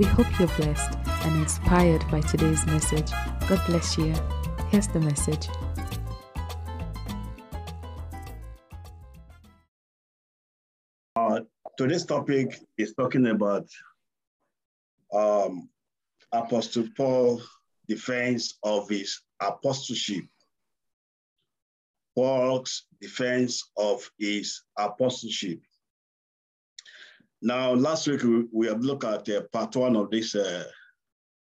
We hope you're blessed and inspired by today's message. God bless you. Here's the message. Uh, today's topic is talking about um, Apostle Paul defense of his apostleship. Paul's defense of his apostleship. Now, last week we, we have looked at uh, part one of this uh,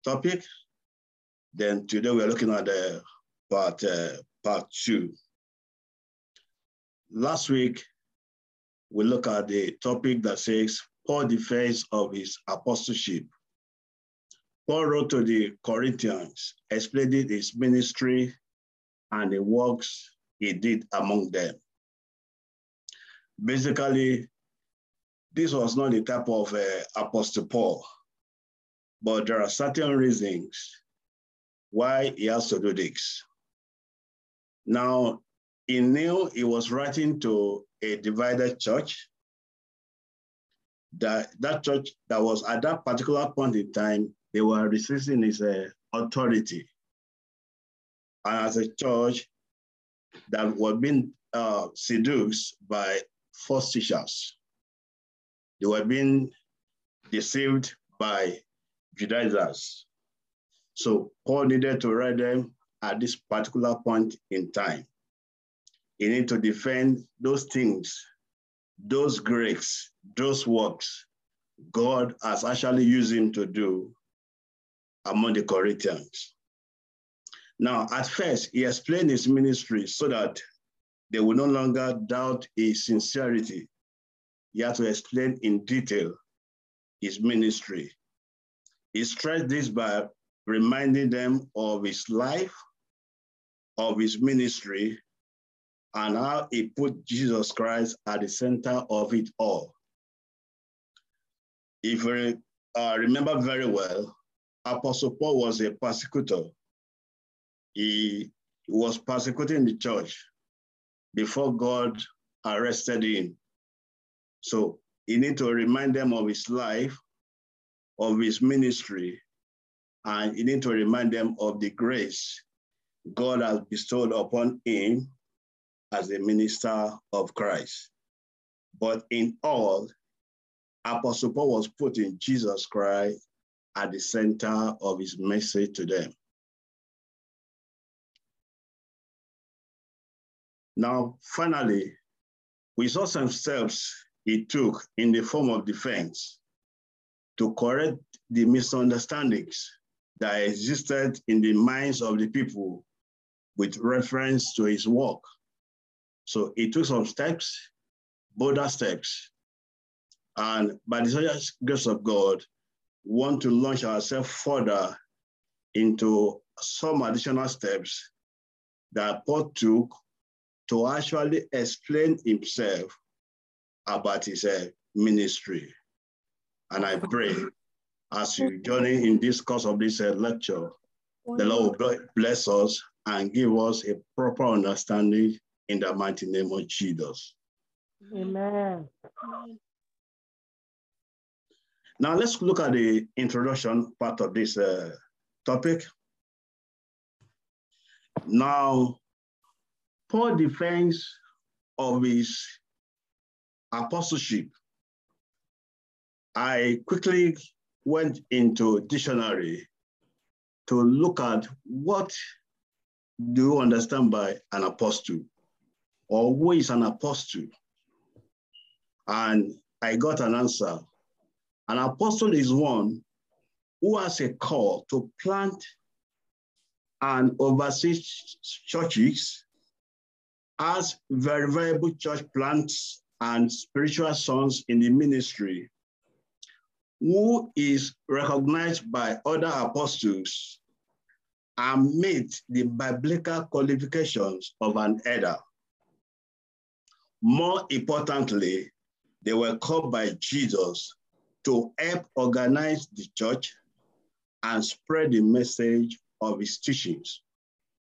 topic. Then today we're looking at uh, part, part two. Last week, we look at the topic that says Paul defense of his apostleship. Paul wrote to the Corinthians, explaining his ministry and the works he did among them. Basically, this was not the type of uh, Apostle Paul, but there are certain reasons why he has to do this. Now, he knew he was writing to a divided church. That, that church that was at that particular point in time, they were resisting his uh, authority. And as a church that were being uh, seduced by false teachers. They were being deceived by Judaizers. So Paul needed to write them at this particular point in time. He needed to defend those things, those Greeks, those works God has actually used him to do among the Corinthians. Now, at first, he explained his ministry so that they would no longer doubt his sincerity. He had to explain in detail his ministry. He stressed this by reminding them of his life, of his ministry, and how he put Jesus Christ at the center of it all. If you uh, remember very well, Apostle Paul was a persecutor. He was persecuting the church before God arrested him. So he need to remind them of his life, of his ministry, and he need to remind them of the grace God has bestowed upon him as a minister of Christ. But in all, Apostle Paul was putting Jesus Christ at the center of his message to them. Now, finally, we saw some steps he took in the form of defense to correct the misunderstandings that existed in the minds of the people with reference to his work. So he took some steps, bolder steps, and by the grace of God, want to launch ourselves further into some additional steps that Paul took to actually explain himself about his uh, ministry. And I pray as you journey in this course of this uh, lecture, the Lord will bless us and give us a proper understanding in the mighty name of Jesus. Amen. Now let's look at the introduction part of this uh, topic. Now, Paul defense of his apostleship. I quickly went into dictionary to look at what do you understand by an apostle or who is an apostle? And I got an answer. An apostle is one who has a call to plant and oversee churches as very variable church plants and spiritual sons in the ministry, who is recognized by other apostles and meet the biblical qualifications of an elder. More importantly, they were called by Jesus to help organize the church and spread the message of his teachings.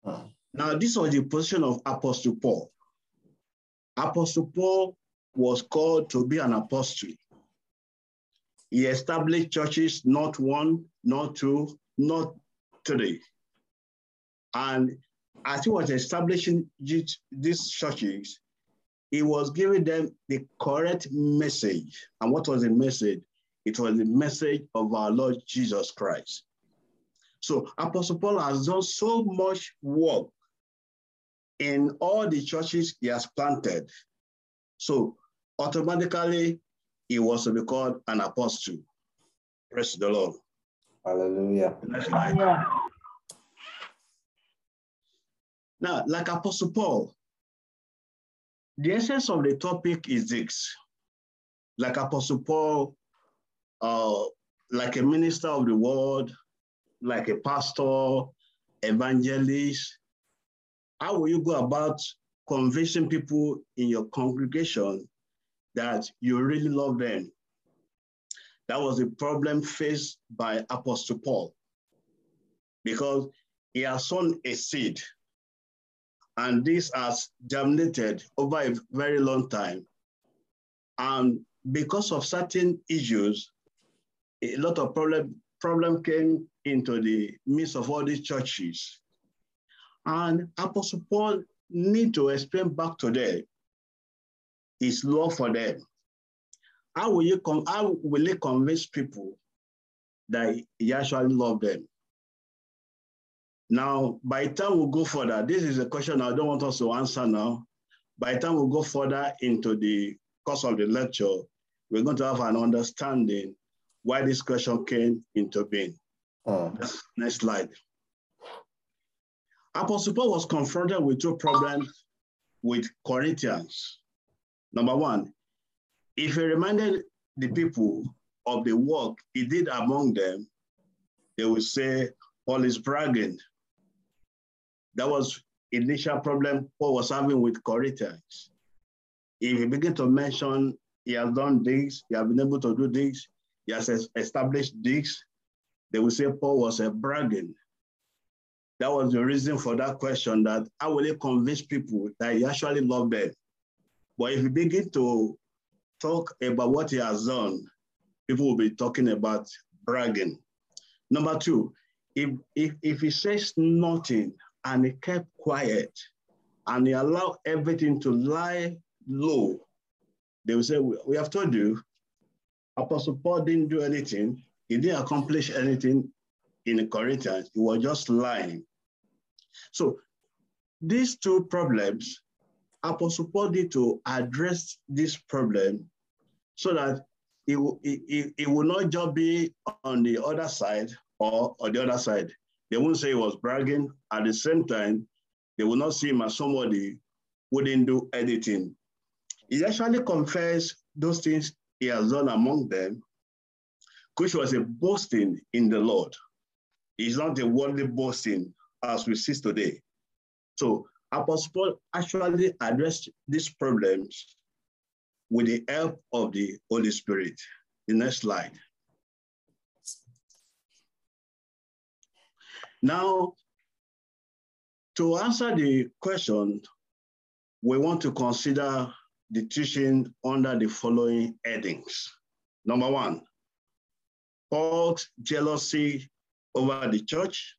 Hmm. Now, this was the position of Apostle Paul. Apostle Paul was called to be an apostle. He established churches, not one, not two, not three. And as he was establishing these churches, he was giving them the correct message. And what was the message? It was the message of our Lord Jesus Christ. So Apostle Paul has done so much work in all the churches he has planted. So automatically, he was to be called an apostle. Praise the Lord. Hallelujah. Now, like Apostle Paul, the essence of the topic is this. Like Apostle Paul, uh, like a minister of the word, like a pastor, evangelist, how will you go about convincing people in your congregation that you really love them? That was a problem faced by Apostle Paul because he has sown a seed and this has germinated over a very long time. And because of certain issues, a lot of problem, problem came into the midst of all these churches. And Apostle Paul need to explain back to them his love for them. How will you com- how will he convince people that he actually love them? Now, by the time we go further, this is a question I don't want us to answer now. By the time we go further into the course of the lecture, we're going to have an understanding why this question came into being. Uh. Next slide. Apostle Paul was confronted with two problems with Corinthians. Number one, if he reminded the people of the work he did among them, they would say Paul is bragging. That was initial problem Paul was having with Corinthians. If he begin to mention he has done this, he has been able to do this, he has established this, they will say Paul was a bragging. That was the reason for that question that how will he convince people that he actually loved them? But if you begin to talk about what he has done, people will be talking about bragging. Number two, if, if, if he says nothing and he kept quiet and he allowed everything to lie low, they will say, we have told you, Apostle Paul didn't do anything. He didn't accomplish anything in the Corinthians. He was just lying. So these two problems, Apostle Paul need to address this problem so that it, it, it will not just be on the other side or on the other side. They won't say he was bragging. At the same time, they will not see him as somebody who didn't do anything. He actually confessed those things he has done among them, which was a boasting in the Lord. It's not a worldly boasting as we see today. So Apostle Paul actually addressed these problems with the help of the Holy Spirit. The next slide. Now, to answer the question, we want to consider the teaching under the following headings. Number one, Paul's jealousy over the church.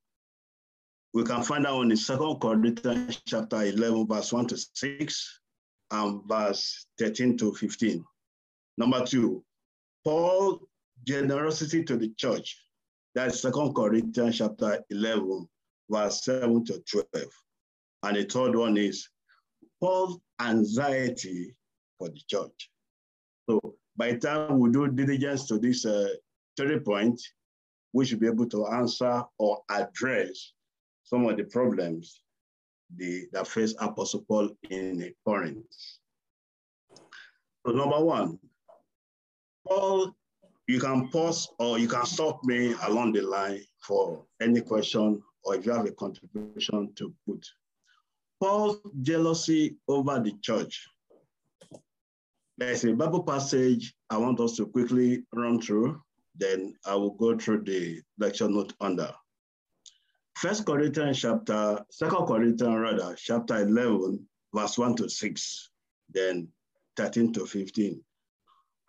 We can find out in the Second Corinthians chapter 11, verse 1 to 6, and verse 13 to 15. Number two, Paul's generosity to the church. That's Second Corinthians chapter 11, verse 7 to 12. And the third one is Paul's anxiety for the church. So by the time we do diligence to this uh, three point, we should be able to answer or address some of the problems the, that face Apostle Paul in Corinth. So number one, Paul you can pause or you can stop me along the line for any question or if you have a contribution to put. Paul's jealousy over the church. There's a Bible passage I want us to quickly run through, then I will go through the lecture note under. First Corinthians chapter, Second Corinthians rather, chapter 11, verse 1 to 6, then 13 to 15.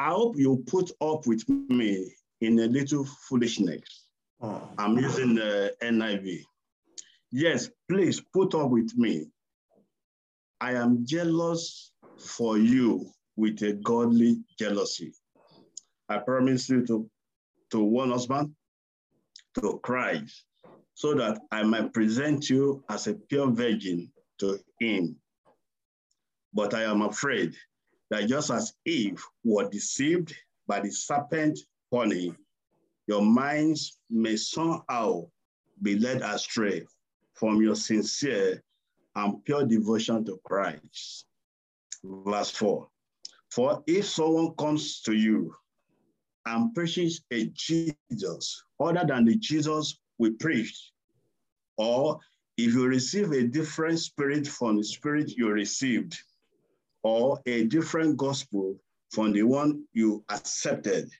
I hope you put up with me in a little foolishness. Oh. I'm using the NIV. Yes, please put up with me. I am jealous for you with a godly jealousy. I promise you to, to one husband, to Christ, so that I might present you as a pure virgin to him. But I am afraid that just as Eve was deceived by the serpent honey, your minds may somehow be led astray from your sincere and pure devotion to Christ. Verse 4 For if someone comes to you and preaches a Jesus other than the Jesus we preached, or if you receive a different spirit from the spirit you received, or a different gospel from the one you accepted,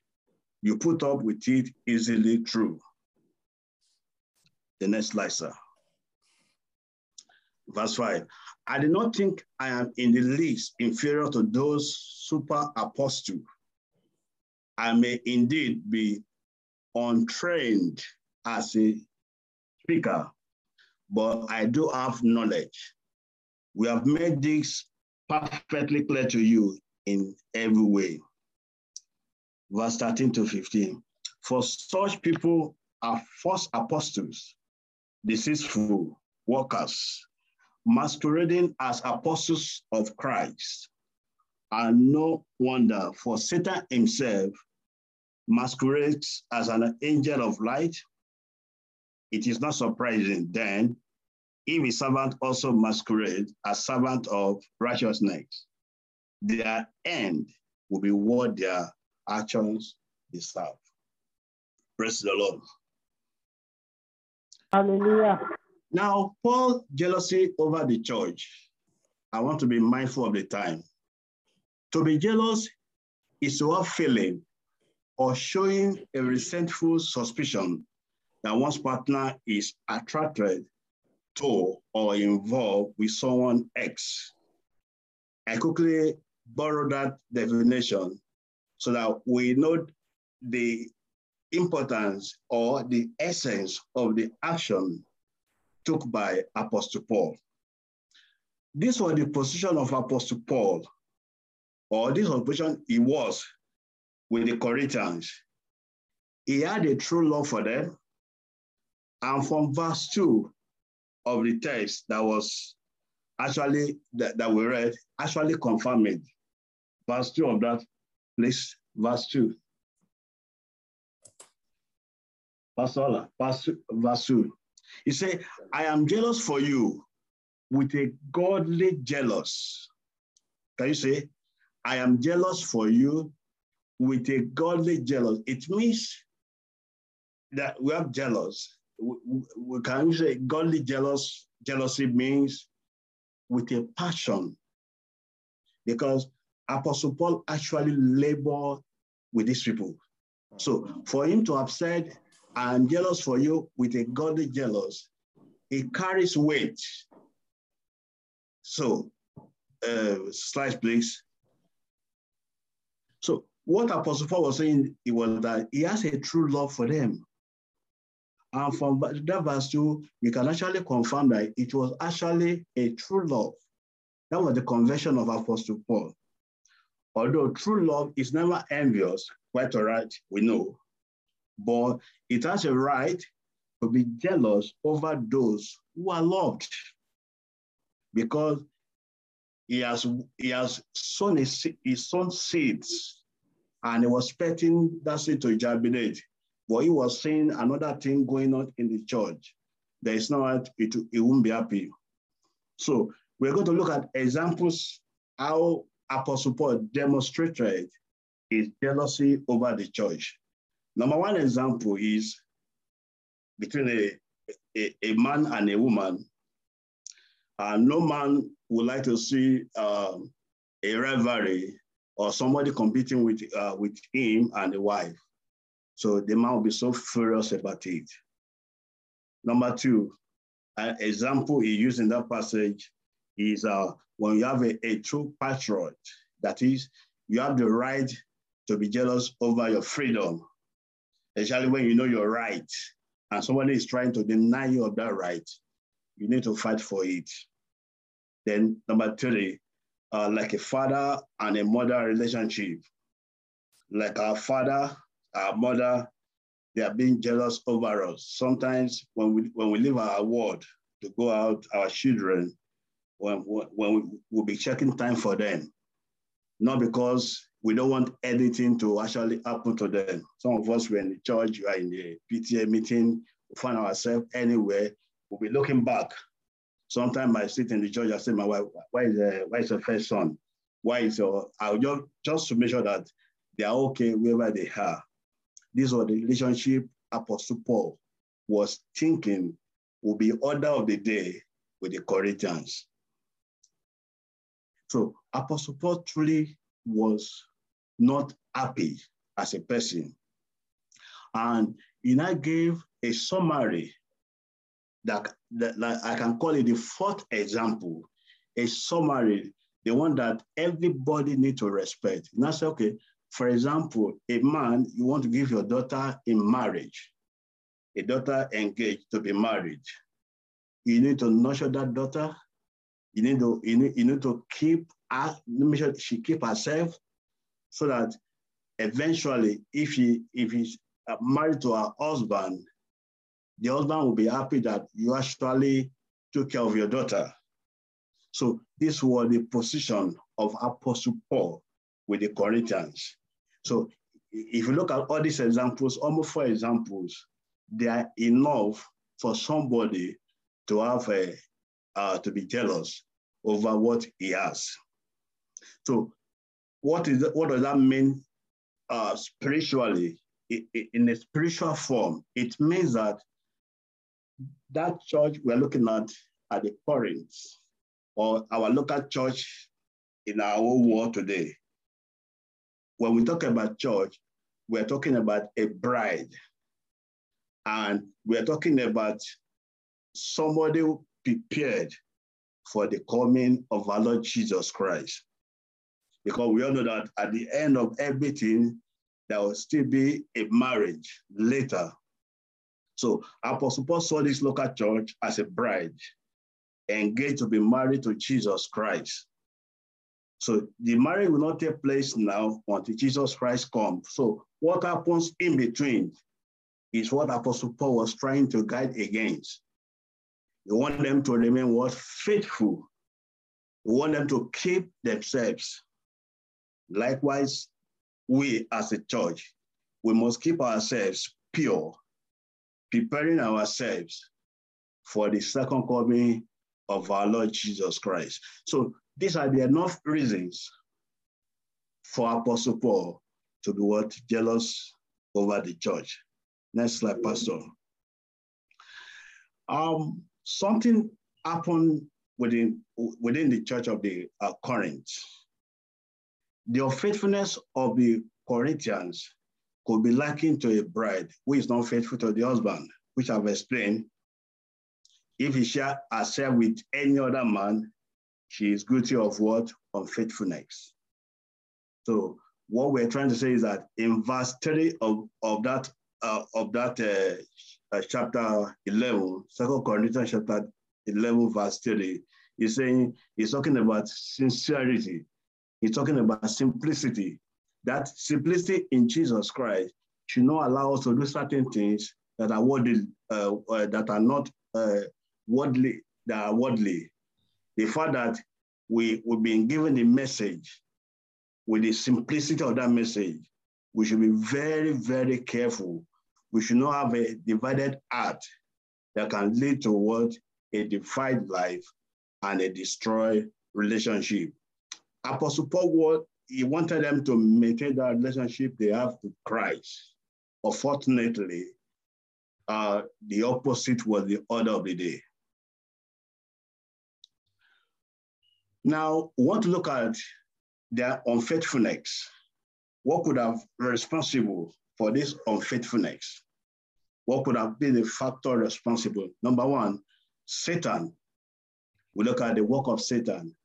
you put up with it easily true. The next slide, sir. Verse 5. I do not think I am in the least inferior to those super apostles. I may indeed be untrained as a speaker, but I do have knowledge. We have made this perfectly clear to you in every way. Verse 13 to 15. For such people are false apostles, deceitful workers, masquerading as apostles of Christ. And no wonder, for Satan himself masquerades as an angel of light. It is not surprising then if a servant also masquerades as a servant of righteousness, their end will be what their actions deserve. Praise the Lord. Hallelujah. Now, Paul jealousy over the church. I want to be mindful of the time. To be jealous is to have feeling or showing a resentful suspicion that one's partner is attracted to or involved with someone X. I quickly borrow that definition so that we know the importance or the essence of the action took by Apostle Paul. This was the position of Apostle Paul, or this was position he was with the Corinthians. He had a true love for them. And from verse 2, of the text that was actually that, that we read actually confirmed it. Verse 2 of that, please. Verse 2. Pastor, verse, verse 2. He said, I am jealous for you with a godly jealous. Can you say, I am jealous for you with a godly jealous? It means that we are jealous we can say godly jealous jealousy means with a passion. Because apostle paul actually labored with these people. So for him to have said i'm jealous for you with a godly jealous it carries weight. So uh slide please. So what apostle paul was saying it was that he has a true love for them and from that verse 2, we can actually confirm that it was actually a true love. That was the conversion of Apostle Paul. Although true love is never envious, quite all right, we know, but it has a right to be jealous over those who are loved because he has, he has sown his, his sown seeds and he was expecting that seed to germinate. But he was seeing another thing going on in the church. There is no it, it won't be happy. So we're going to look at examples how Apostle Paul demonstrated his jealousy over the church. Number one example is between a a, a man and a woman, and no man would like to see um, a rivalry or somebody competing with, uh, with him and the wife. So the man will be so furious about it. Number two, an example he used in that passage is uh, when you have a, a true patriot, that is, you have the right to be jealous over your freedom, especially when you know you're right and somebody is trying to deny you of that right. You need to fight for it. Then number three, uh, like a father and a mother relationship. Like our father, our mother, they are being jealous over us. Sometimes when we when we leave our ward to go out, our children, when, when we will be checking time for them, not because we don't want anything to actually happen to them. Some of us were in the church, you are in the PTA meeting, we find ourselves anywhere, we'll be looking back. Sometimes I sit in the church, I say, my wife, why is, the, why is the first son? Why is your, I'll just, just to make sure that they are okay wherever they are. This was the relationship Apostle Paul was thinking will be order of the day with the Corinthians. So Apostle Paul truly was not happy as a person. And he now gave a summary that, that, that I can call it the fourth example, a summary, the one that everybody need to respect. And I say, okay, for example, a man, you want to give your daughter in marriage, a daughter engaged to be married. You need to nurture that daughter. You need to, you need, you need to keep her, make sure she keep herself so that eventually, if he if he's uh, married to her husband, the husband will be happy that you actually took care of your daughter. So this was the position of Apostle Paul with the Corinthians. So if you look at all these examples, almost four examples, they are enough for somebody to have a, uh, to be jealous over what he has. So what is what does that mean uh, spiritually? In a spiritual form, it means that that church we're looking at at the Corinth, or our local church in our own world today. When we talk about church, we're talking about a bride. And we're talking about somebody prepared for the coming of our Lord Jesus Christ because we all know that at the end of everything, there will still be a marriage later. So Apostle Paul saw this local church as a bride engaged to be married to Jesus Christ. So the marriage will not take place now until Jesus Christ comes. So what happens in between is what Apostle Paul was trying to guide against. You want them to remain what? Faithful. You want them to keep themselves Likewise, we as a church, we must keep ourselves pure, preparing ourselves for the second coming of our Lord Jesus Christ. So these are the enough reasons for Apostle Paul to be what? Jealous over the church. Next slide, Pastor. Um, something happened within, within the church of the uh, Corinth the unfaithfulness of the Corinthians could be likened to a bride who is not faithful to the husband, which I've explained. If he share herself with any other man, she is guilty of what? Unfaithfulness. So what we're trying to say is that in verse 3 of, of that uh, of that uh, uh, chapter 11, 2 Corinthians chapter 11, verse 30, he's saying, he's talking about sincerity He's talking about simplicity. That simplicity in Jesus Christ should not allow us to do certain things that are worldly, uh, uh, that are not uh, worldly, that are worldly. The fact that we, we've been given the message with the simplicity of that message, we should be very, very careful. We should not have a divided heart that can lead to what? A divided life and a destroyed relationship. Apostle Paul, he wanted them to maintain that relationship they have with Christ. Unfortunately, uh, the opposite was the order of the day. Now, want to look at their unfaithfulness. What could have been responsible for this unfaithfulness? What could have been the factor responsible? Number one, Satan. We look at the work of Satan.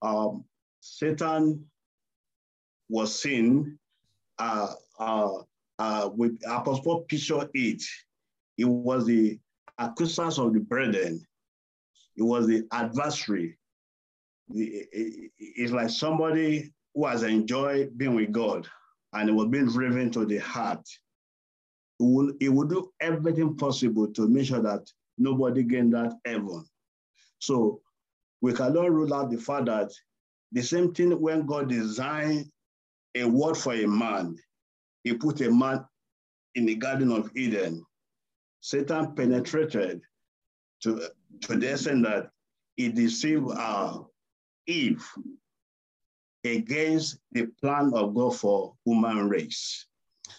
Um, Satan was seen uh, uh, uh, with Apostle Picture 8. It was the accuser of the brethren. It was the adversary. It's like somebody who has enjoyed being with God and it was being driven to the heart. It will, it will do everything possible to make sure that nobody gain that heaven. So we cannot rule out the fact that the same thing when God designed a word for a man, he put a man in the Garden of Eden. Satan penetrated to, to the extent that he deceived uh, Eve against the plan of God for human race.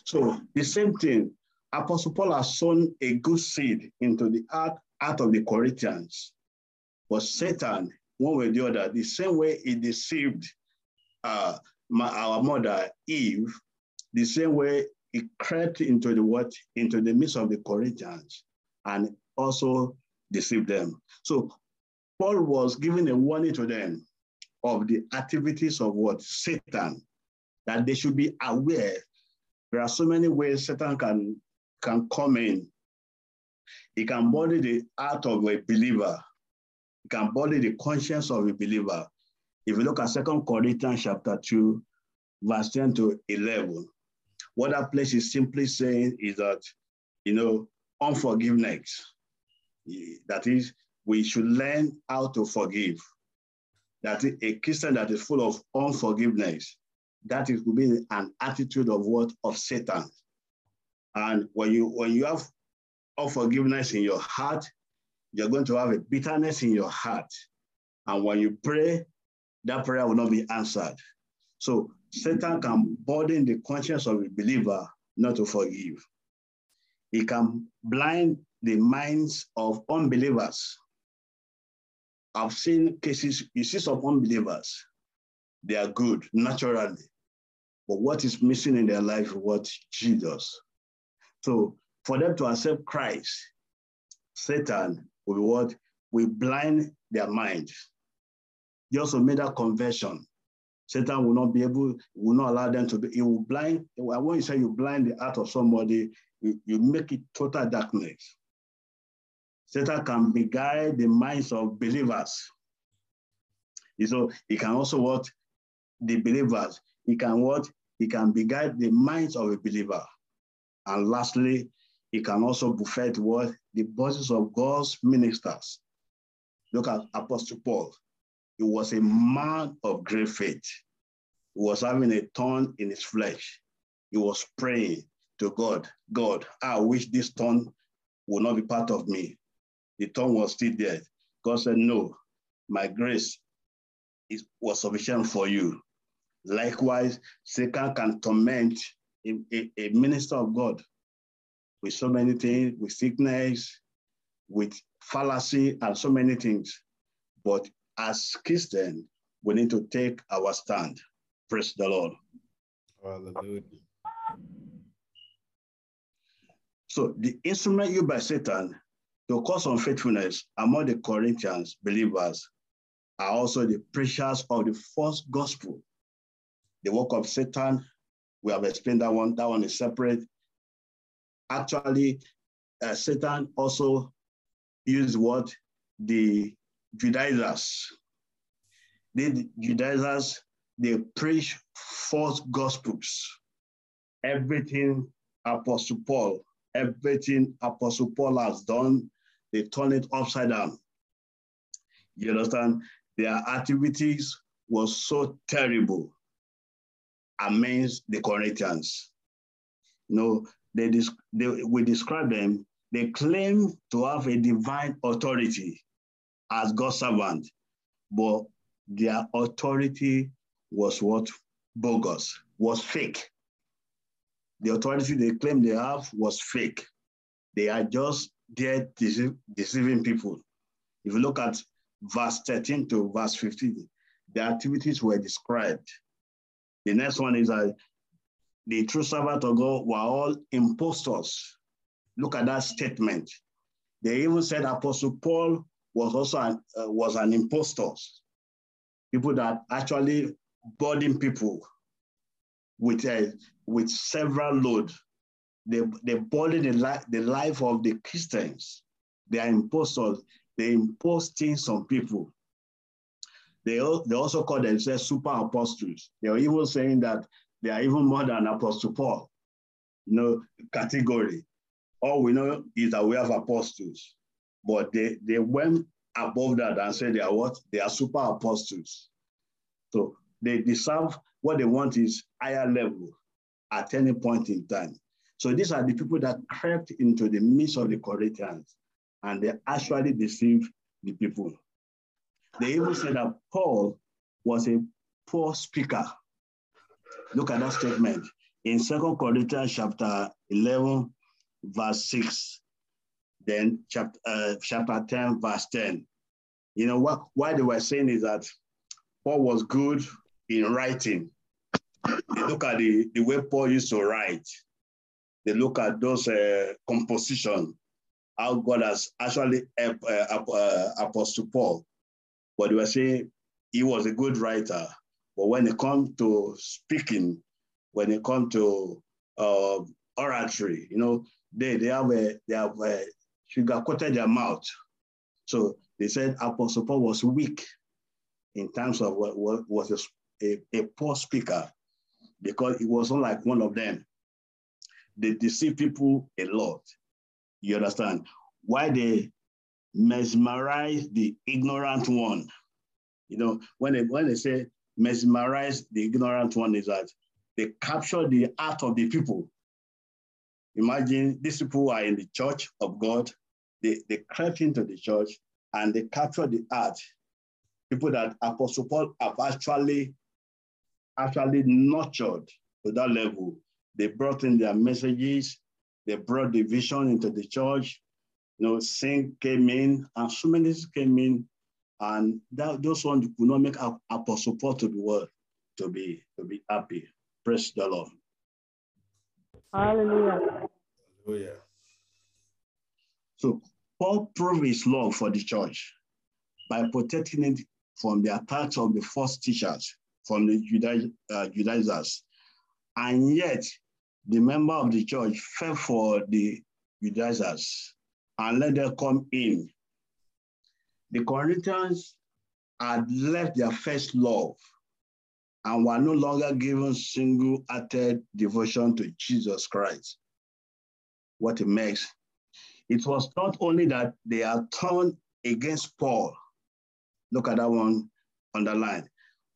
So the same thing, Apostle Paul has sown a good seed into the heart, heart of the Corinthians. But Satan, one way or the other, the same way he deceived uh, my, our mother Eve, the same way he crept into the what into the midst of the Corinthians and also deceived them. So Paul was giving a warning to them of the activities of what Satan, that they should be aware. There are so many ways Satan can can come in. He can body the heart of a believer. He can body the conscience of a believer. If you look at Second Corinthians chapter 2, verse 10 to 11, what that place is simply saying is that, you know, unforgiveness. That is, we should learn how to forgive. That a Christian that is full of unforgiveness, that is will be an attitude of what? Of Satan. And when you when you have unforgiveness in your heart, you're going to have a bitterness in your heart. And when you pray, that prayer will not be answered. So Satan can burden the conscience of a believer not to forgive. He can blind the minds of unbelievers. I've seen cases, you see some unbelievers, they are good naturally, but what is missing in their life is what Jesus. So for them to accept Christ, Satan will what? Will blind their mind. He also made that conversion. Satan will not be able, will not allow them to be, he will blind, when you say you blind the heart of somebody, you, you make it total darkness. Satan can beguile the minds of believers. So he can also what? The believers. He can what? He can beguile the minds of a believer. And lastly, he can also buffet what? The bosses of God's ministers. Look at Apostle Paul. He was a man of great faith. He was having a thorn in his flesh. He was praying to God, God, I wish this thorn will not be part of me. The thorn was still there. God said, No, my grace is, was sufficient for you. Likewise, Satan can torment a, a, a minister of God with so many things, with sickness, with fallacy, and so many things. But as Christians, we need to take our stand. Praise the Lord. Hallelujah. So the instrument used by Satan to cause unfaithfulness among the Corinthians believers are also the preachers of the false gospel. The work of Satan, we have explained that one. That one is separate. Actually, uh, Satan also used what the Judaizers. The Judaizers, they preach false gospels. Everything Apostle Paul, everything Apostle Paul has done, they turn it upside down. You understand? Their activities was so terrible amongst the Corinthians. You know, they, they, we describe them, they claim to have a divine authority as God's servant, but their authority was what? Bogus, was fake. The authority they claim they have was fake. They are just there deceiving people. If you look at verse 13 to verse 15, the activities were described. The next one is that the true servant of God were all impostors. Look at that statement. They even said Apostle Paul was also an, uh, was an impostor. People that actually burden people with, uh, with several load. They, they burden the, li- the life of the Christians. They are impostors. They impose things on people. They, they also call themselves super apostles. They are even saying that they are even more than Apostle Paul, you know, category. All we know is that we have apostles, but they, they went above that and said they are what? They are super apostles. So they deserve what they want is higher level at any point in time. So these are the people that crept into the midst of the Corinthians and they actually deceived the people. They even said that Paul was a poor speaker. Look at that statement in Second Corinthians chapter 11, verse 6, then chapter, uh, chapter 10, verse 10. You know, what, why they were saying is that Paul was good in writing. Look at the, the way Paul used to write. They look at those uh, composition, how God has actually helped uh, uh, Apostle Paul but they were saying he was a good writer. But when it comes to speaking, when it comes to uh, oratory, you know, they, they have a, they have a sugar coated their mouth. So they said Apostle Paul was weak in terms of what, what was a, a, a poor speaker because he wasn't like one of them. They deceive people a lot. You understand? Why they mesmerize the ignorant one. You know, when they, when they say mesmerize the ignorant one is that they capture the heart of the people. Imagine these people are in the church of God. They, they crept into the church and they capture the heart. People that Apostle Paul have actually, actually nurtured to that level. They brought in their messages. They brought the vision into the church you know, sin came in, and so many came in, and that, those ones could not make Apostle Paul to the world To be, to be happy. Praise the Lord. Hallelujah. Hallelujah. So Paul proved his love for the church by protecting it from the attacks of the false teachers, from the uh, Judaizers. And yet, the member of the church fell for the Judaizers and let them come in. The Corinthians had left their first love and were no longer given single-hearted devotion to Jesus Christ. What it makes. It was not only that they are turned against Paul. Look at that one underlined.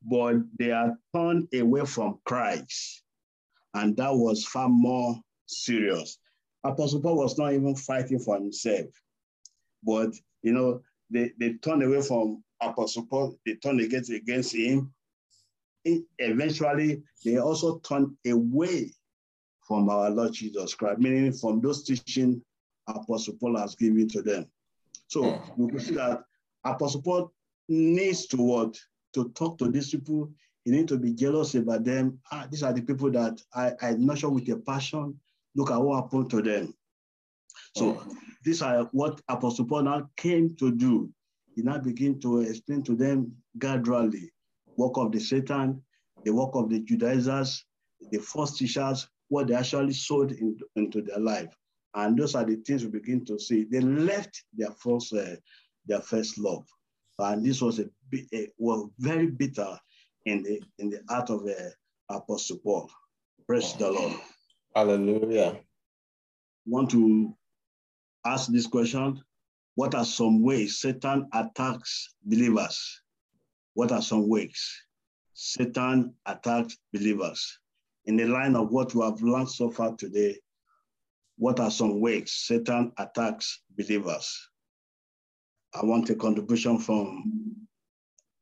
But they are turned away from Christ. And that was far more serious. Apostle Paul was not even fighting for himself. But, you know, they, they turned away from Apostle Paul, they turned against, against him. It, eventually, they also turned away from our Lord Jesus Christ, meaning from those teaching Apostle Paul has given to them. So we can see that Apostle Paul needs to what? To talk to these people. He need to be jealous about them. Ah, these are the people that I, I nurture with a passion. Look at what happened to them. So mm. these are what Apostle Paul now came to do. He now began to explain to them gradually work of the Satan, the work of the Judaizers, the false teachers, what they actually sowed in, into their life. And those are the things we begin to see. They left their first, uh, their first love. And this was a, a was very bitter in the in the heart of uh, Apostle Paul. Praise the Lord. Hallelujah. Want to ask this question? What are some ways Satan attacks believers? What are some ways Satan attacks believers? In the line of what we have learned so far today, what are some ways Satan attacks believers? I want a contribution from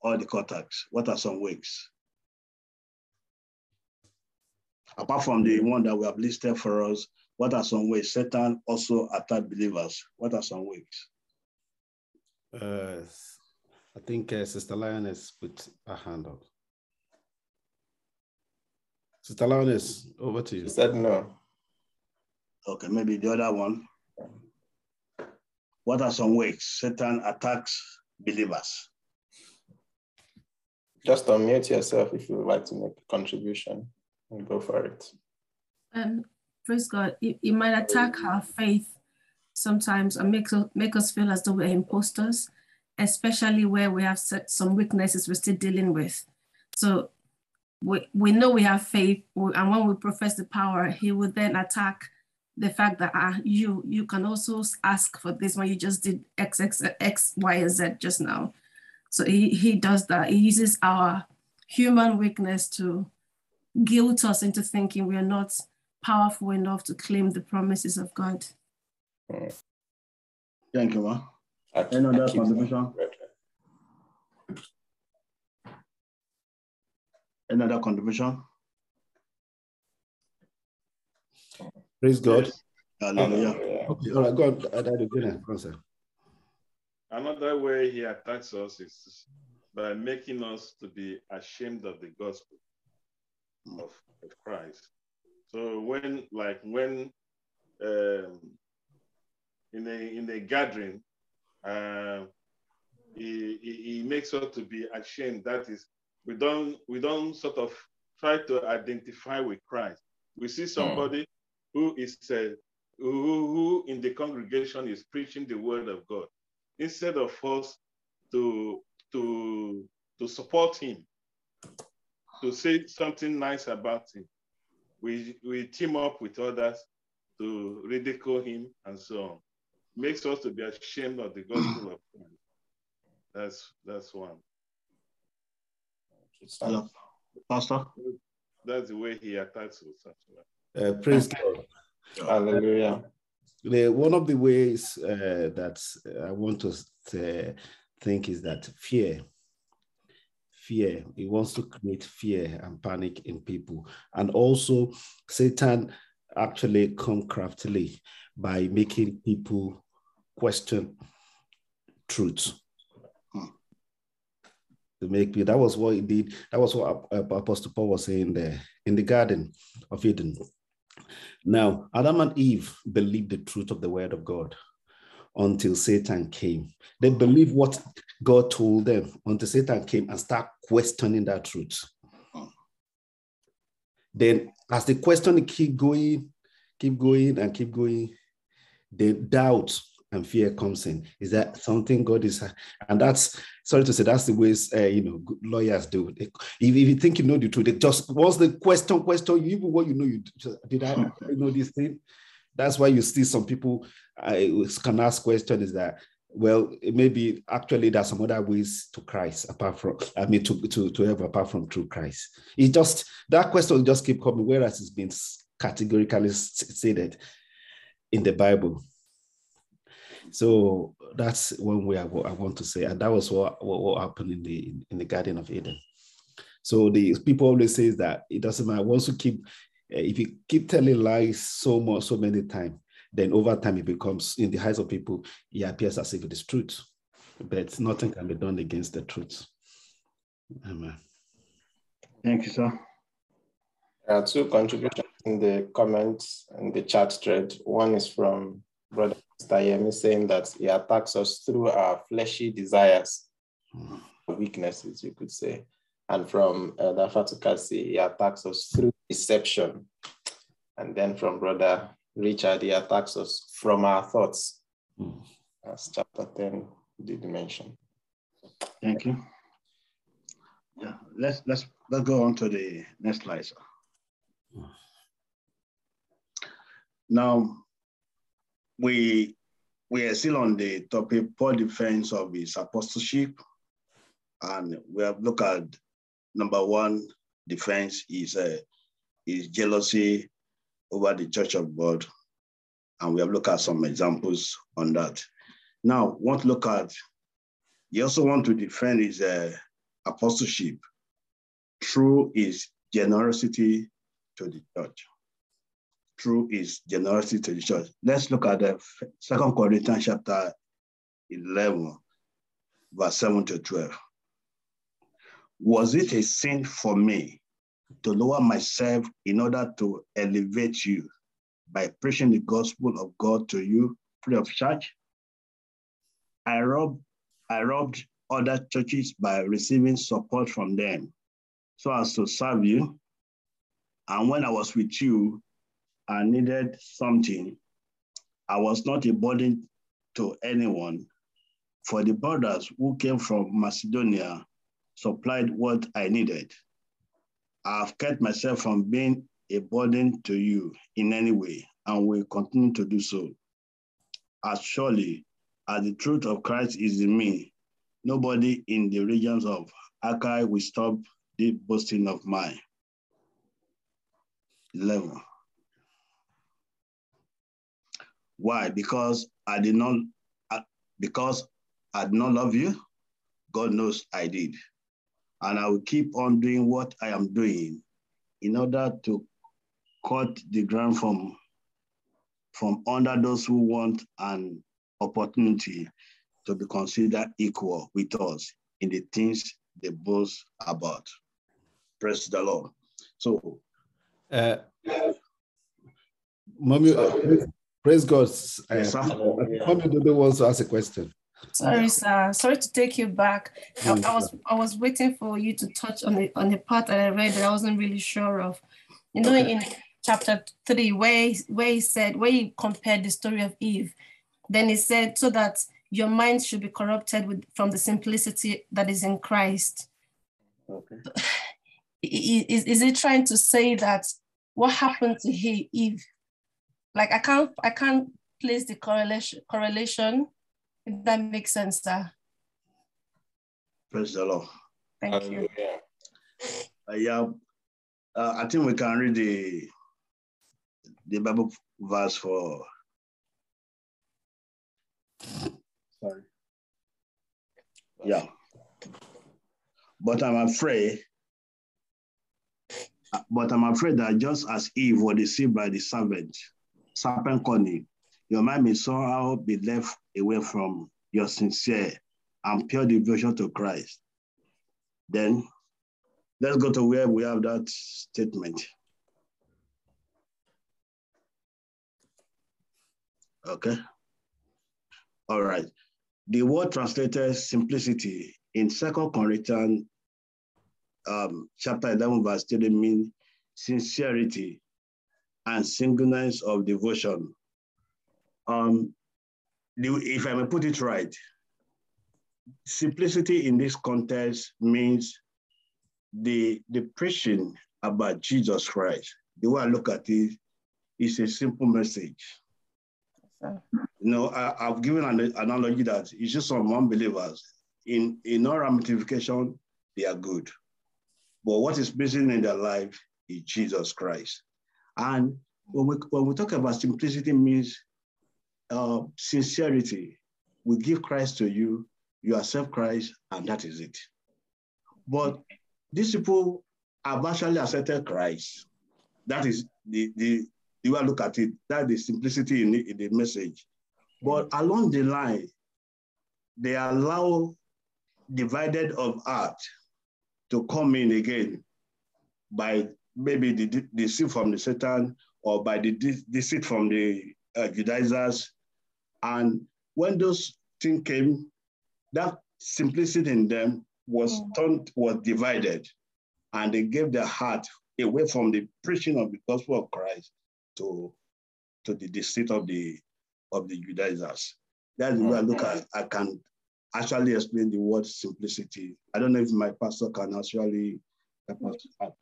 all the contacts. What are some ways? apart from the one that we have listed for us, What are some ways Satan also attack believers? What are some ways? Uh, I think uh, Sister Lioness put a hand up. Sister Lioness, over to you. She said no. Okay, maybe the other one. What are some ways Satan attacks believers? Just unmute yourself if you would like to make a contribution and go for it. Um, praise God. It, it might attack our faith sometimes and make, us- make us feel as though we're imposters, especially where we have some weaknesses we're still dealing with. So we, we know we have faith, and when we profess the power, he will then attack the fact that ah, you you can also ask for this when you just did X, X, X, Y, and Z just now. So he, he does that. He uses our human weakness to guilt us into thinking we are not powerful enough to claim the promises of God. Thank you, ma. Ac- Any other contribution? brethren. Another contribution? Praise God. Yes. Hallelujah. Hallelujah. Okay, all right, go on. Uh, Daddy, go ahead. Go on, sir. Another way he attacks us is by making us to be ashamed of the gospel of, of Christ. So when, like when um, in a in a gathering, uh, he, he he makes us to be ashamed. That is, we don't we don't sort of try to identify with Christ. We see somebody who is uh, who, who in the congregation is preaching the word of God instead of us to to to support him, to say something nice about him, we we team up with others to ridicule him and so on. Makes us to be ashamed of the gospel of Christ. That's that's one. Hello, Pastor. That's the way he attacks us. as. Uh, praise God. Hallelujah. The, one of the ways uh, that I want to uh, think is that fear. Fear. He wants to create fear and panic in people. And also, Satan actually come craftily by making people question truth. To make me, that was what he did. That was what Apostle Paul was saying there in the Garden of Eden. Now, Adam and Eve believed the truth of the word of God until Satan came. They believed what God told them until Satan came and start questioning that truth. Then, as the question keep going, keep going, and keep going, the doubt and fear comes in. Is that something God is? And that's sorry to say, that's the ways uh, you know lawyers do. If, if you think you know the truth, they just once the question, question, you even what you know, you just, did I know this thing? That's why you see some people uh, can ask question is that well maybe actually there's some other ways to Christ apart from I mean to to to have apart from through Christ. It just that question just keep coming, whereas it's been categorically stated in the Bible. So that's one way I, I want to say, and that was what, what, what happened in the in the Garden of Eden. So the people always say that it doesn't matter. Once you keep, eh, if you keep telling lies so much, so many times, then over time it becomes in the eyes of people, it appears as if it is truth, but nothing can be done against the truth. Amen. Thank you, sir. There are two contributions in the comments and the chat thread. One is from Brother Stayemi saying that he attacks us through our fleshy desires, weaknesses, you could say. And from uh, Fatukasi, he attacks us through deception. And then from Brother Richard, he attacks us from our thoughts, Mm. as chapter 10 did mention. Thank you. Yeah, let's let's let's go on to the next slide. Sir. Now, we we are still on the topic Paul defense of his apostleship, and we have looked at number one defense is uh, is jealousy over the church of God, and we have looked at some examples on that. Now, want to look at he also want to defend his uh, apostleship through his generosity to the church. Through his generosity to the church. Let's look at the Second Corinthians chapter 11, verse 7 to 12. Was it a sin for me to lower myself in order to elevate you by preaching the gospel of God to you free of charge? I robbed, I robbed other churches by receiving support from them so as to serve you. And when I was with you, I needed something. I was not a burden to anyone, for the brothers who came from Macedonia supplied what I needed. I have kept myself from being a burden to you in any way and will continue to do so. As surely as the truth of Christ is in me, nobody in the regions of Achaia will stop the boasting of mine. 11. Why? Because I did not, because I did not love you. God knows I did. And I will keep on doing what I am doing in order to cut the ground from, from under those who want an opportunity to be considered equal with us in the things they boast about. Praise the Lord. So, uh, Mommy, uh, praise God. Uh, Yes, sir. Mommy Dodo wants to ask a question. Sorry, sir. Sorry to take you back. I. I was I was waiting for you to touch on the on the part that I read that I wasn't really sure of. You know, Okay. in chapter three, where he- where he said where he compared the story of Eve, then he said so that your mind should be corrupted with from the simplicity that is in Christ. Okay. I- i- Is, is it trying to say that what happened to he, Eve? Like I can't I can't place the correlation correlation. If that makes sense, sir. Praise the Lord. Thank you. Hallelujah. Uh, yeah, uh, I think we can read the the Bible verse for. Sorry. Yeah. But I'm afraid. uh, But I'm afraid that just as Eve was deceived by the serpent, serpent cunning, your mind may somehow be left away from your sincere and pure devotion to Christ. Then Let's go to where we have that statement. Okay. All right. The word translated simplicity in Second Corinthians um, chapter 11, verse 30 means sincerity and singleness of devotion. Um, if I may put it right, simplicity in this context means the, the preaching about Jesus Christ, the way I look at it, is a simple message. You know, I, have given an analogy that it's just some unbelievers. In, in all ramification, they are good. But what is missing in their life is Jesus Christ. And when we, when we talk about simplicity means uh, sincerity. We give Christ to you, you accept Christ, and that is it. But these people have actually accepted Christ. That is the, the, the way I look at it. That is simplicity in the, in the message. But along the line, they allow divided of art to come in again by maybe the de- deceit from the Satan or by the deceit from the uh, Judaizers. And when those things came, that simplicity in them was Mm. turned, was divided, and they gave their heart away from the preaching of the gospel of Christ to, to the deceit of the of the Judaizers. That's the way I look at I can actually explain the word simplicity. I don't know if my pastor can actually help us out.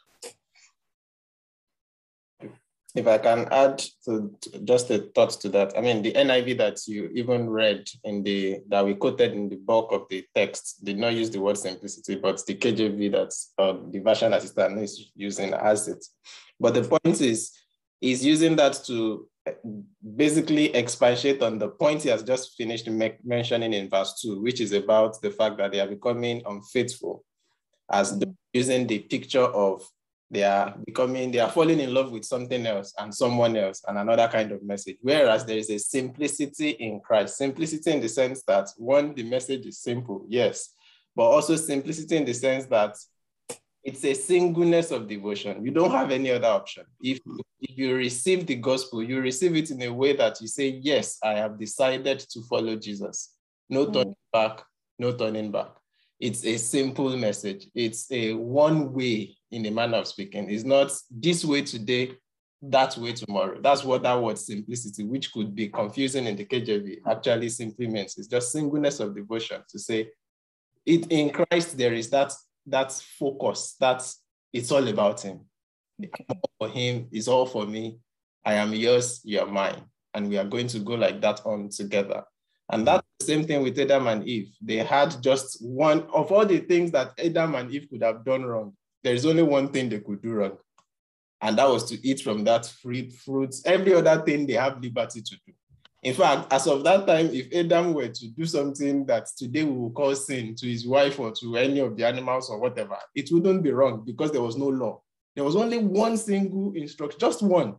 If I can add to to just a thought to that, I mean, the NIV that you even read in the that we quoted in the bulk of the text did not use the word simplicity, but the KJV that's uh, the version that Sister is using as it. But the point is, is using that to basically expatiate on the point he has just finished me- mentioning in verse two, which is about the fact that they are becoming unfaithful, as the- using the picture of they are becoming, they are falling in love with something else and someone else and another kind of message. Whereas there is a simplicity in Christ. Simplicity in the sense that one, the message is simple, yes, but also simplicity in the sense that it's a singleness of devotion. You don't have any other option. If, if you receive the gospel, you receive it in a way that you say, Yes, I have decided to follow Jesus. No turning mm. back, no turning back. It's a simple message. It's a one way in a manner of speaking. It's not this way today, that way tomorrow. That's what that word simplicity, which could be confusing in the KJV, actually simply means. It's just singleness of devotion to say, it in Christ there is that that focus. That's it's all about Him. All for Him is all for me. I am yours, you are mine, and we are going to go like that on together. And that's the same thing with Adam and Eve. They had just one of all the things that Adam and Eve could have done wrong. There's only one thing they could do wrong. And that was to eat from that fruit, fruits. Every other thing they have liberty to do. In fact, as of that time, if Adam were to do something that today we will call sin to his wife or to any of the animals or whatever, it wouldn't be wrong because there was no law. There was only one single instruction, just one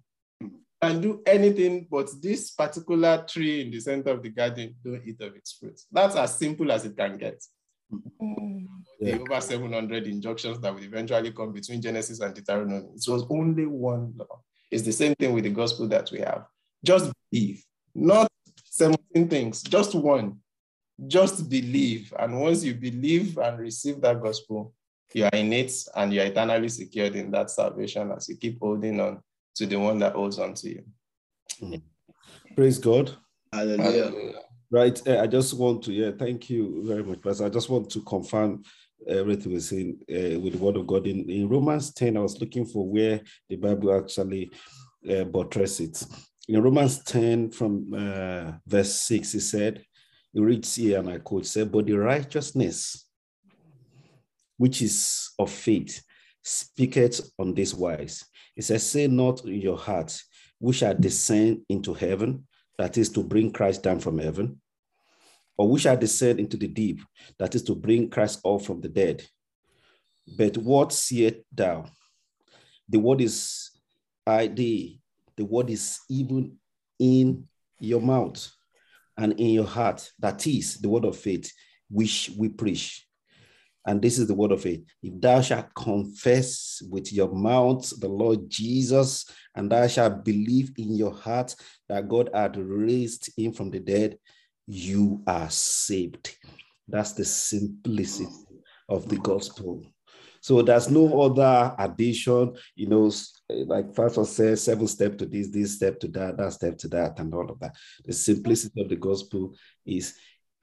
and do anything but this particular tree in the center of the garden, don't eat of its fruit. That's as simple as it can get. Mm. The over 700 injunctions that would eventually come between Genesis and Deuteronomy. It was only one law. It's the same thing with the gospel that we have. Just believe, not 17 things, just one. Just believe. And once you believe and receive that gospel, you are in it and you are eternally secured in that salvation as you keep holding on to the one that holds on to you. Mm. Praise God. Hallelujah. Right. Uh, I just want to, yeah, thank you very much, Pastor. I just want to confirm everything we're saying uh, with the word of God. In, in Romans 10, I was looking for where the Bible actually uh, buttress it. In Romans 10, from uh, verse 6, he said, he reads here, and I quote, said, But the righteousness which is of faith speaketh on this wise it says, Say not in your heart, we shall descend into heaven, that is to bring Christ down from heaven, or we shall descend into the deep, that is to bring Christ up from the dead. But what seest thou? The word is ID, the word is even in your mouth and in your heart. That is the word of faith which we preach. And this is the word of faith. If thou shalt confess with your mouth the Lord Jesus, and thou shalt believe in your heart that God had raised him from the dead, you are saved. That's the simplicity of the gospel. So there's no other addition, you know, like Pastor says, seven step to this, this step to that, that step to that, and all of that. The simplicity of the gospel is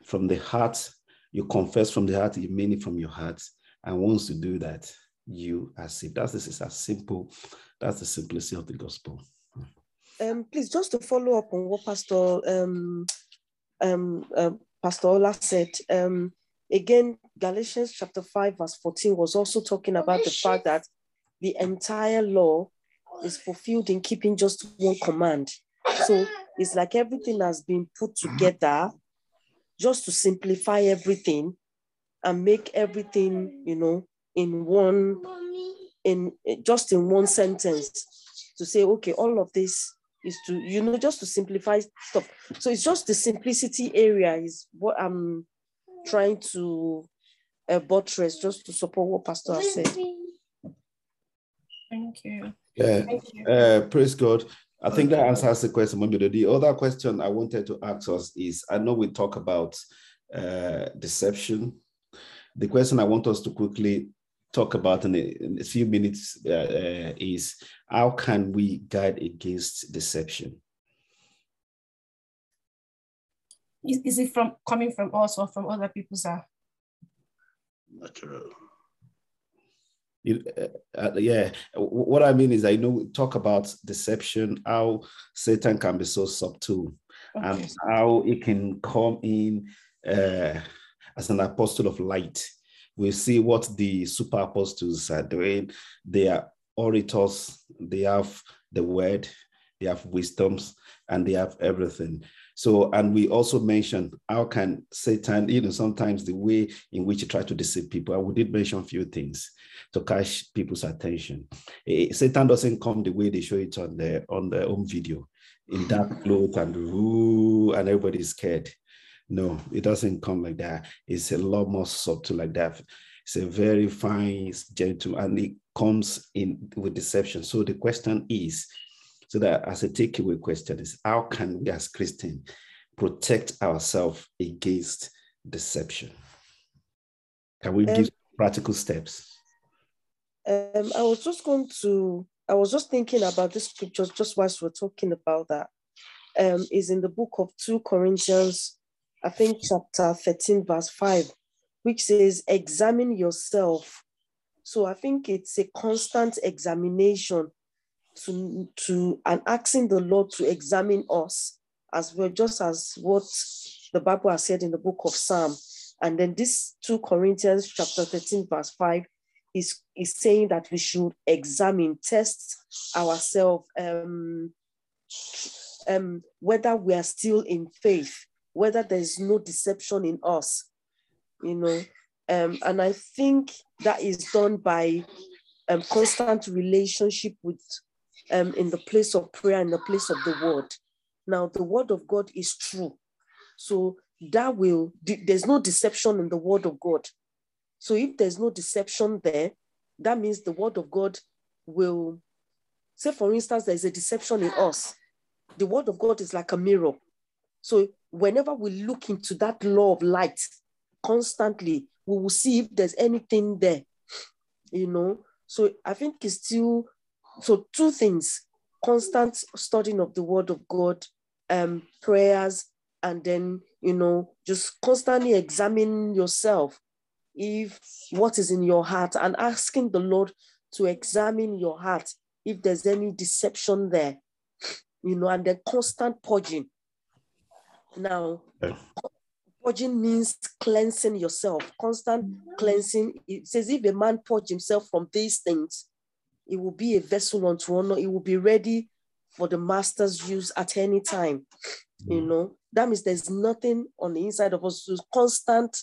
from the heart you confess from the heart, you mean it from your heart. And once you do that, you are saved. That's this is as simple. That's the simplicity of the gospel. Um, please, just to follow up on what Pastor um, um, uh, Pastor Ola said. Um, again, Galatians chapter five, verse fourteen was also talking about the fact that the entire law is fulfilled in keeping just one command. So it's like everything has been put together just to simplify everything and make everything, you know, in one, in just in one sentence to say, okay, all of this is to, you know, just to simplify stuff. So it's just the simplicity area is what I'm trying to uh, buttress just to support what Pastor has said. Thank you. Yeah, Thank you. Uh, praise God. I think that answers the question. Maybe the other question I wanted to ask us is I know we talk about uh, deception. The question I want us to quickly talk about in a, in a few minutes uh, uh, is how can we guide against deception? Is, is it from coming from us or from other people's? Uh... Natural. Uh, uh, yeah, what I mean is, I know talk about deception, how Satan can be so subtle, okay. and how it can come in uh, as an apostle of light. We see what the super apostles are doing. They are orators. They have the word. They have wisdoms, and they have everything. So, and we also mentioned how can Satan, you know, sometimes the way in which he tries to deceive people. And we did mention a few things to catch people's attention. Eh, Satan doesn't come the way they show it on the on the home video in dark clothes and ooh, and everybody's scared. No, it doesn't come like that. It's a lot more subtle like that. It's a very fine, gentle, and it comes in with deception. So the question is, so that as a takeaway question is, how can we as Christians protect ourselves against deception? Can we um, give practical steps? Um, I was just going to, I was just thinking about this scripture just whilst we're talking about that. Um, is in the book of 2 Corinthians, I think chapter 13, verse 5, which says, Examine yourself. So I think it's a constant examination to, to and asking the Lord to examine us as well, just as what the Bible has said in the book of Psalm. And then this 2 Corinthians chapter 13, verse 5 is, is saying that we should examine, test ourselves, um, um, whether we are still in faith, whether there's no deception in us, you know. Um, and I think that is done by um, constant relationship with um, in the place of prayer, in the place of the word. Now, the word of God is true. So that will, there's no deception in the word of God. So if there's no deception there, that means the word of God will, say for instance, there's a deception in us. The word of God is like a mirror. So whenever we look into that law of light constantly, we will see if there's anything there, you know. So I think it's still so two things constant studying of the word of God, um, prayers, and then you know, just constantly examine yourself if what is in your heart and asking the Lord to examine your heart if there's any deception there, you know, and then constant purging. Now, purging means cleansing yourself, constant cleansing. It says, if a man purge himself from these things, it will be a vessel unto honor. It will be ready for the master's use at any time. You mm. know, that means there's nothing on the inside of us. It's constant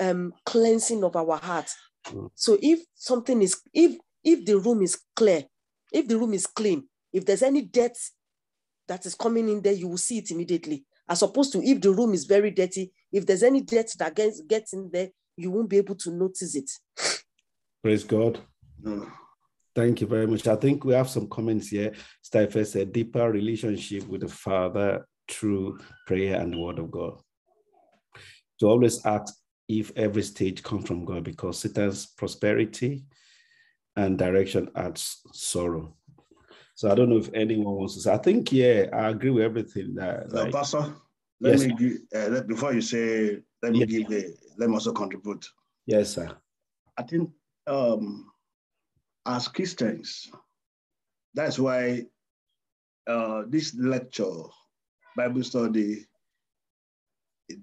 um, cleansing of our heart. Mm. So if something is, if if the room is clear, if the room is clean, if there's any dirt that is coming in there, you will see it immediately. As opposed to if the room is very dirty, if there's any dirt that gets, gets in there, you won't be able to notice it. Praise God. Mm. Thank you very much. I think we have some comments here. Stephen said deeper relationship with the Father through prayer and the Word of God. To always ask if every stage comes from God because Satan's prosperity and direction adds sorrow. So I don't know if anyone wants to say. I think yeah, I agree with everything that. like, Pastor, let yes. me give, uh, let, before you say. Let me yes. give. Let me also contribute. Yes, sir. I think um, as Christians. That's why uh, this lecture, Bible study,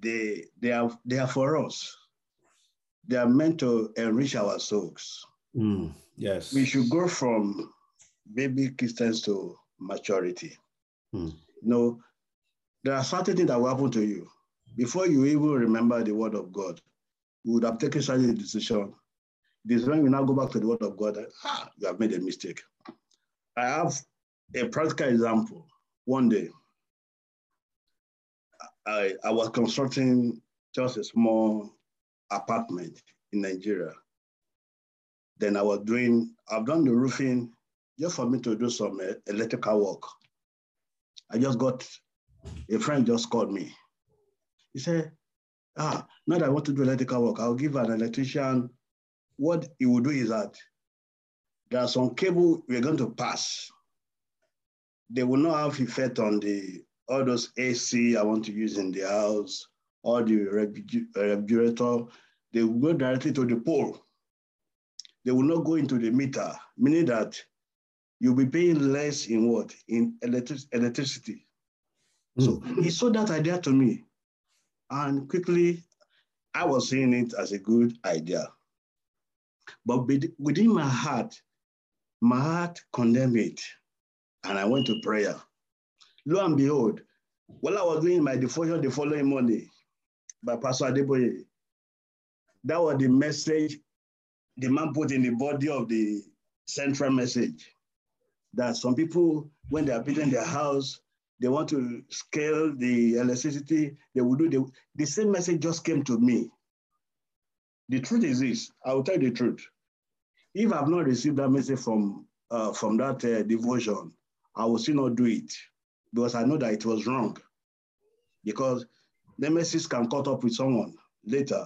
they, they, are, they are for us. They are meant to enrich our souls. Mm, yes. We should go from baby Christians to maturity. Mm. You know, there are certain things that will happen to you. Before you even remember the word of God, you would have taken such a decision this when you now go back to the word of God, ah, you have made a mistake. I have a practical example. One day, I, I was constructing just a small apartment in Nigeria. Then I was doing, I've done the roofing just for me to do some uh, electrical work. I just got, a friend just called me. He said, ah, now that I want to do electrical work, I'll give an electrician what he will do is that there are some cable we're going to pass. They will not have effect on the all those AC I want to use in the house, or the refrigerator. They will go directly to the pole. They will not go into the meter, meaning that you'll be paying less in what? In electric electricity. Mm. So he sold that idea to me. And quickly, I was seeing it as a good idea. But within my heart, my heart condemned it. And I went to prayer. Lo and behold, while I was doing my devotion the following morning by Pastor Adeboye, that was the message the man put in the body of the central message. That some people, when they are building their house, they want to scale the electricity, they will do the, the same message just came to me. The truth is this, I will tell you the truth. If I've not received that message from, uh, from that uh, devotion, I will still not do it because I know that it was wrong. Because the nemesis can cut up with someone later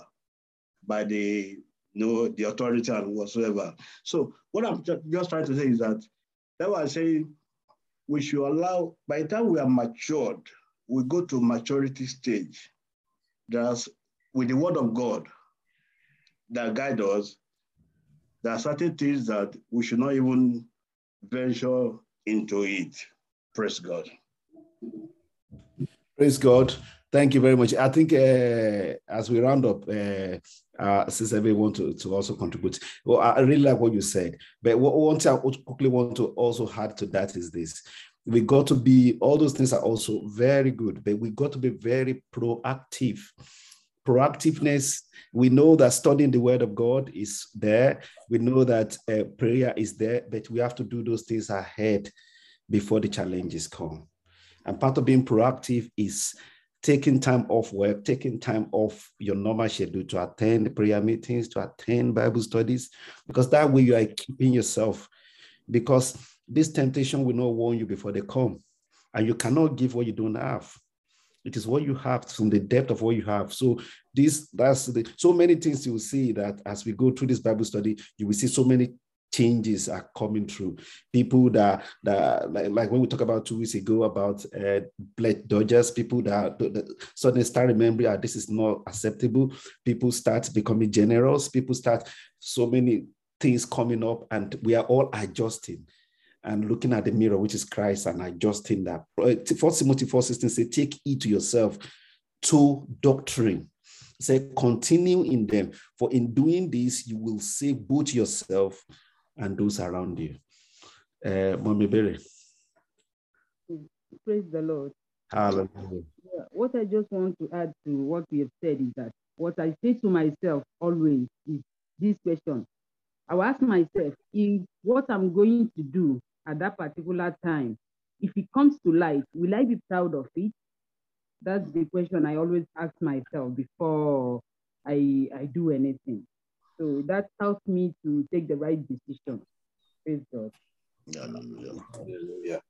by the you know, the authority and whatsoever. So what I'm just trying to say is that that was saying we should allow, by the time we are matured, we go to maturity stage. There's with the word of God that guide us, there are certain things that we should not even venture into it. Praise God. Praise God. Thank you very much. I think uh, as we round up, uh, uh, since everyone to, to also contribute, well, I really like what you said. But what one thing I quickly want to also add to that is this: we got to be all those things are also very good, but we got to be very proactive. Proactiveness. We know that studying the Word of God is there. We know that uh, prayer is there, but we have to do those things ahead before the challenges come. And part of being proactive is taking time off work, taking time off your normal schedule to attend prayer meetings, to attend Bible studies, because that way you are keeping yourself. Because this temptation will not warn you before they come, and you cannot give what you don't have. It is what you have from the depth of what you have. So this that's the so many things you will see that as we go through this Bible study, you will see so many changes are coming through. People that that like, like when we talk about two weeks ago about uh, blood dodgers, people that, that suddenly start remembering that this is not acceptable. People start becoming generous. People start so many things coming up, and we are all adjusting and looking at the mirror, which is Christ, and adjusting that. First Timothy 4 16 say, take heed to yourself to doctrine. Say, continue in them, for in doing this, you will save both yourself and those around you. Uh, Mommy Berry. Praise the Lord. Hallelujah. Yeah, what I just want to add to what we have said is that what I say to myself always is this question. I will ask myself if what I'm going to do at that particular time, if it comes to light, will I be proud of it? That's the question I always ask myself before I, I do anything. So that helps me to take the right decision. Praise God. Hallelujah.